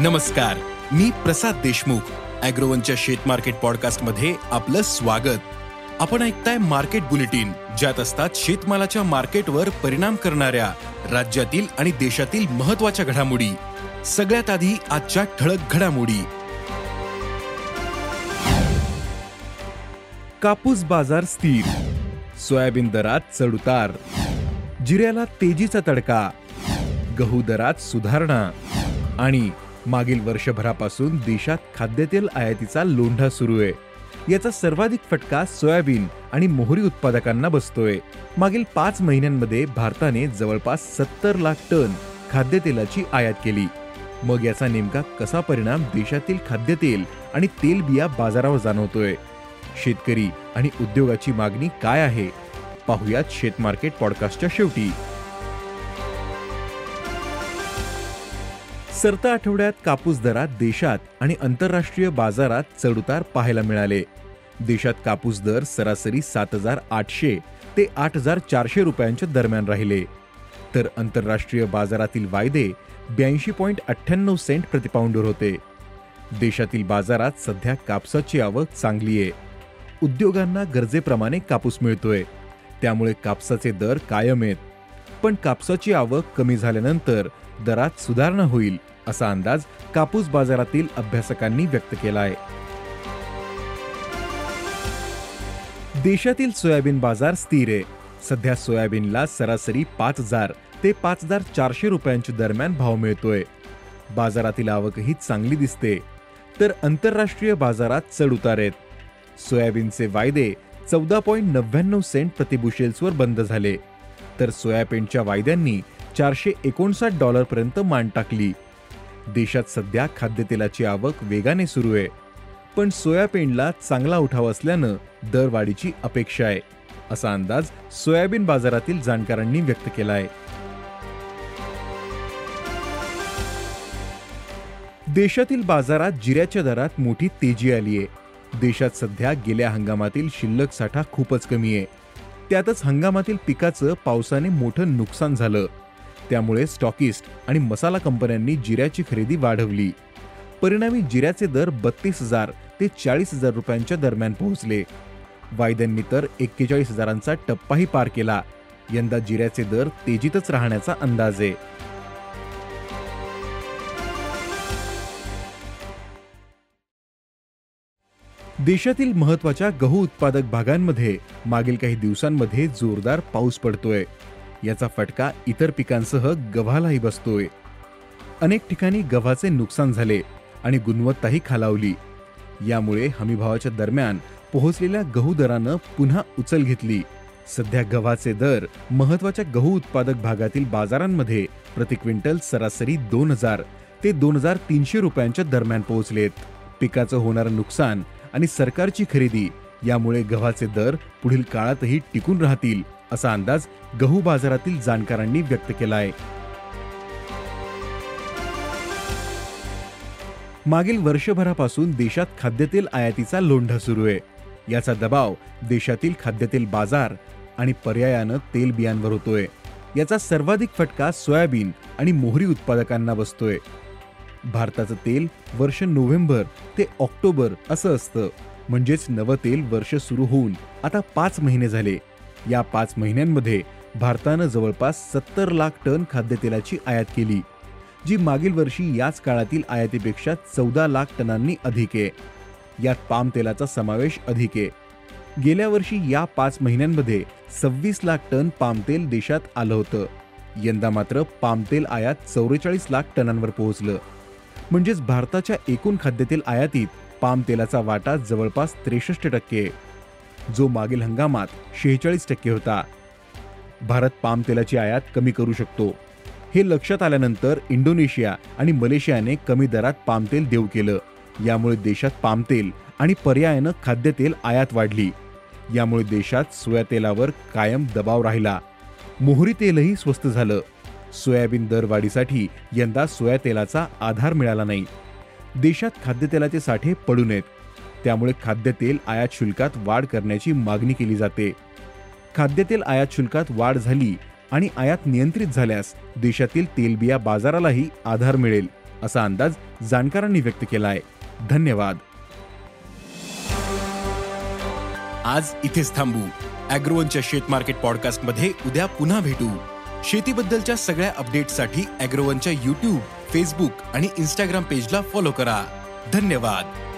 नमस्कार मी प्रसाद देशमुख अॅग्रोवनच्या शेत मार्केट पॉडकास्टमध्ये आपलं स्वागत. आपण ऐकताय मार्केट बुलेटिन ज्यात असतात शेतमालाच्या मार्केटवर परिणाम करणाऱ्या राज्यातील आणि देशातील महत्त्वाच्या घडामोडी. सगळ्यात आधी आजच्या ठळक घडामोडी. कापूस बाजार स्थिर सोयाबीन दरात चढउतार जिऱ्याला तेजीचा तडका गहू दरात सुधारणा आणि मागील वर्षभरापासून देशात खाद्यतेल आयातीचा लोंढा सुरू आहे. याचा सर्वाधिक फटका सोयाबीन आणि मोहरी उत्पादकांना बसतोय. मागील पाच महिन्यांमध्ये भारताने जवळपास सत्तर लाख टन खाद्यतेलाची आयात केली. मग याचा नेमका कसा परिणाम देशातील खाद्यतेल आणि तेलबिया बाजारावर जाणवतोय? शेतकरी आणि उद्योगाची मागणी काय आहे? पाहुयात शेत मार्केट पॉडकास्टच्या शेवटी. सरता आठवड्यात कापूस दरात देशात आणि आंतरराष्ट्रीय बाजारात चढउतार पाहायला मिळाले. देशात कापूस दर सरासरी सात हजार आठशे ते आठ हजार चारशे रुपयांच्या दरम्यान राहिले. तर आंतरराष्ट्रीय बाजारातील वायदे ब्याऐंशी पॉईंट अठ्ठ्याण्णव सेंट प्रतिपाऊंडवर होते. देशातील बाजारात सध्या कापसाची आवक चांगली आहे. उद्योगांना गरजेप्रमाणे कापूस मिळतोय. त्यामुळे कापसाचे दर कायम आहेत. पण कापसाची आवक कमी झाल्यानंतर दरात सुधारणा होईल. असा अंदाज कापूस बाजारातील अभ्यासकांनी व्यक्त केला आहे. देशातील सोयाबीन बाजार स्थिर आहे. सध्या सोयाबीनला सरासरी पाच हजार ते पाच हजार चारशे रुपयांच्या दरम्यान भाव मिळतोय. बाजारातील आवकही चांगली दिसते. तर आंतरराष्ट्रीय बाजारात चढ उतार आहेत. सोयाबीनचे वायदे चौदा पॉईंट नव्याण्णव सेंट प्रतिबुशेल्सवर बंद झाले. तर सोयाबीनच्या वायद्यांनी चारशे एकोणसाठ डॉलरपर्यंत मान टाकली. देशात सध्या खाद्यतेलाची आवक वेगाने सुरू आहे. पण सोयाबीनला चांगला उठाव असल्यानं दरवाढीची अपेक्षा आहे असा अंदाज सोयाबीन बाजारातील जाणकारांनी व्यक्त केला आहे. देशातील बाजारात जिऱ्याच्या दरात मोठी तेजी आली आहे. देशात सध्या गेल्या हंगामातील शिल्लक साठा खूपच कमी आहे. त्यातच हंगामातील पिकाचं पावसाने मोठं नुकसान झालं. त्यामुळे स्टॉकिस्ट आणि मसाला कंपन्यांनी जिऱ्याची खरेदी वाढवली. परिणामी जिऱ्याचे दर बत्तीस हजार ते चाळीस हजार रुपयांच्या दरम्यान पोहोचले. वायद्यांनी तर एक्केचाळीस हजारांचा टप्पाही पार केला. यंदा जिऱ्याचे दर तेजीतच राहण्याचा अंदाज आहे. देशातील महत्त्वाच्या गहू उत्पादक भागांमध्ये मागील काही दिवसांमध्ये जोरदार पाऊस पडतोय. याचा फटका इतर पिकांसह गव्हालाही बसतोय. अनेक ठिकाणी गव्हाचे नुकसान झाले आणि गुणवत्ताही खालावली. यामुळे हमीभावाच्या दरम्यान पोहोचलेल्या गहू दरानं पुन्हा उचल घेतली. सध्या गव्हाचे दर महत्त्वाच्या गहू उत्पादक भागातील बाजारांमध्ये प्रति क्विंटल सरासरी दोन हजार ते दोन हजार तीनशे रुपयांच्या दरम्यान पोहोचलेत. पिकाचं होणारं नुकसान आणि सरकारची खरेदी यामुळे गव्हाचे दर पुढील काळातही टिकून राहतील असा अंदाज गहू बाजारातील जाणकारांनी व्यक्त केला आहे मागील वर्षभरापासून देशात खाद्यतेल आयातीचा लोंढा सुरू आहे. याचा दबाव देशातील खाद्यतेल बाजार आणि पर्यायानं तेल बियांवर होतोय. याचा सर्वाधिक फटका सोयाबीन आणि मोहरी उत्पादकांना बसतोय. भारताचं तेल वर्ष नोव्हेंबर ते ऑक्टोबर असं असतं. म्हणजेच नवं तेल वर्ष सुरू होऊन आता पाच महिने झाले. या पाच महिन्यांमध्ये भारतानं जवळपास सत्तर लाख टन खाद्यतेलाची आयात केली जी मागील वर्षी याच काळातील आयातीपेक्षा चौदा लाख टनांनी अधिक आहे. यात पाम तेलाचा समावेश अधिक आहे. गेल्या वर्षी या पाच महिन्यांमध्ये सव्वीस लाख टन पामतेल देशात आलं होतं. यंदा मात्र पामतेल आयात चौवेचाळीस लाख टनांवर पोहोचलं. म्हणजेच भारताच्या एकूण खाद्यतेल आयातीत पामतेलाचा वाटा जवळपास त्रेसष्ट टक्के जो मागील हंगामात शेहेचाळीस टक्के होता. भारत पाम तेलाची आयात कमी करू शकतो. हे लक्षात आल्यानंतर इंडोनेशिया आणि मलेशियाने कमी दरात पामतेल देऊ केलं. यामुळे देशात पामतेल आणि पर्यायानं खाद्यतेल आयात वाढली. यामुळे देशात सोया तेलावर कायम दबाव राहिला. मोहरी तेलही स्वस्त झालं. सोयाबीन दरवाढीसाठी यंदा सोया तेलाचा आधार मिळाला नाही. देशात खाद्यतेलाचे साठे पडू नयेत. त्यामुळे खाद्यतेल आयात शुल्कात वाढ करण्याची मागणी केली जाते. खाद्यतेल आयात शुल्कात वाढ झाली आणि आयात नियंत्रित झाल्यास देशातील तेलबिया बाजारालाही आधार मिळेल असा अंदाज जाणकारांनी व्यक्त केला आहे धन्यवाद. आज इथेच थांबू. अॅग्रोवनच्या शेत मार्केट पॉडकास्टमध्ये उद्या पुन्हा भेटू. शेतीबद्दलच्या सगळ्या अपडेटसाठी अॅग्रोवनच्या युट्यूब फेसबुक आणि इंस्टाग्राम पेजला फॉलो करा. धन्यवाद.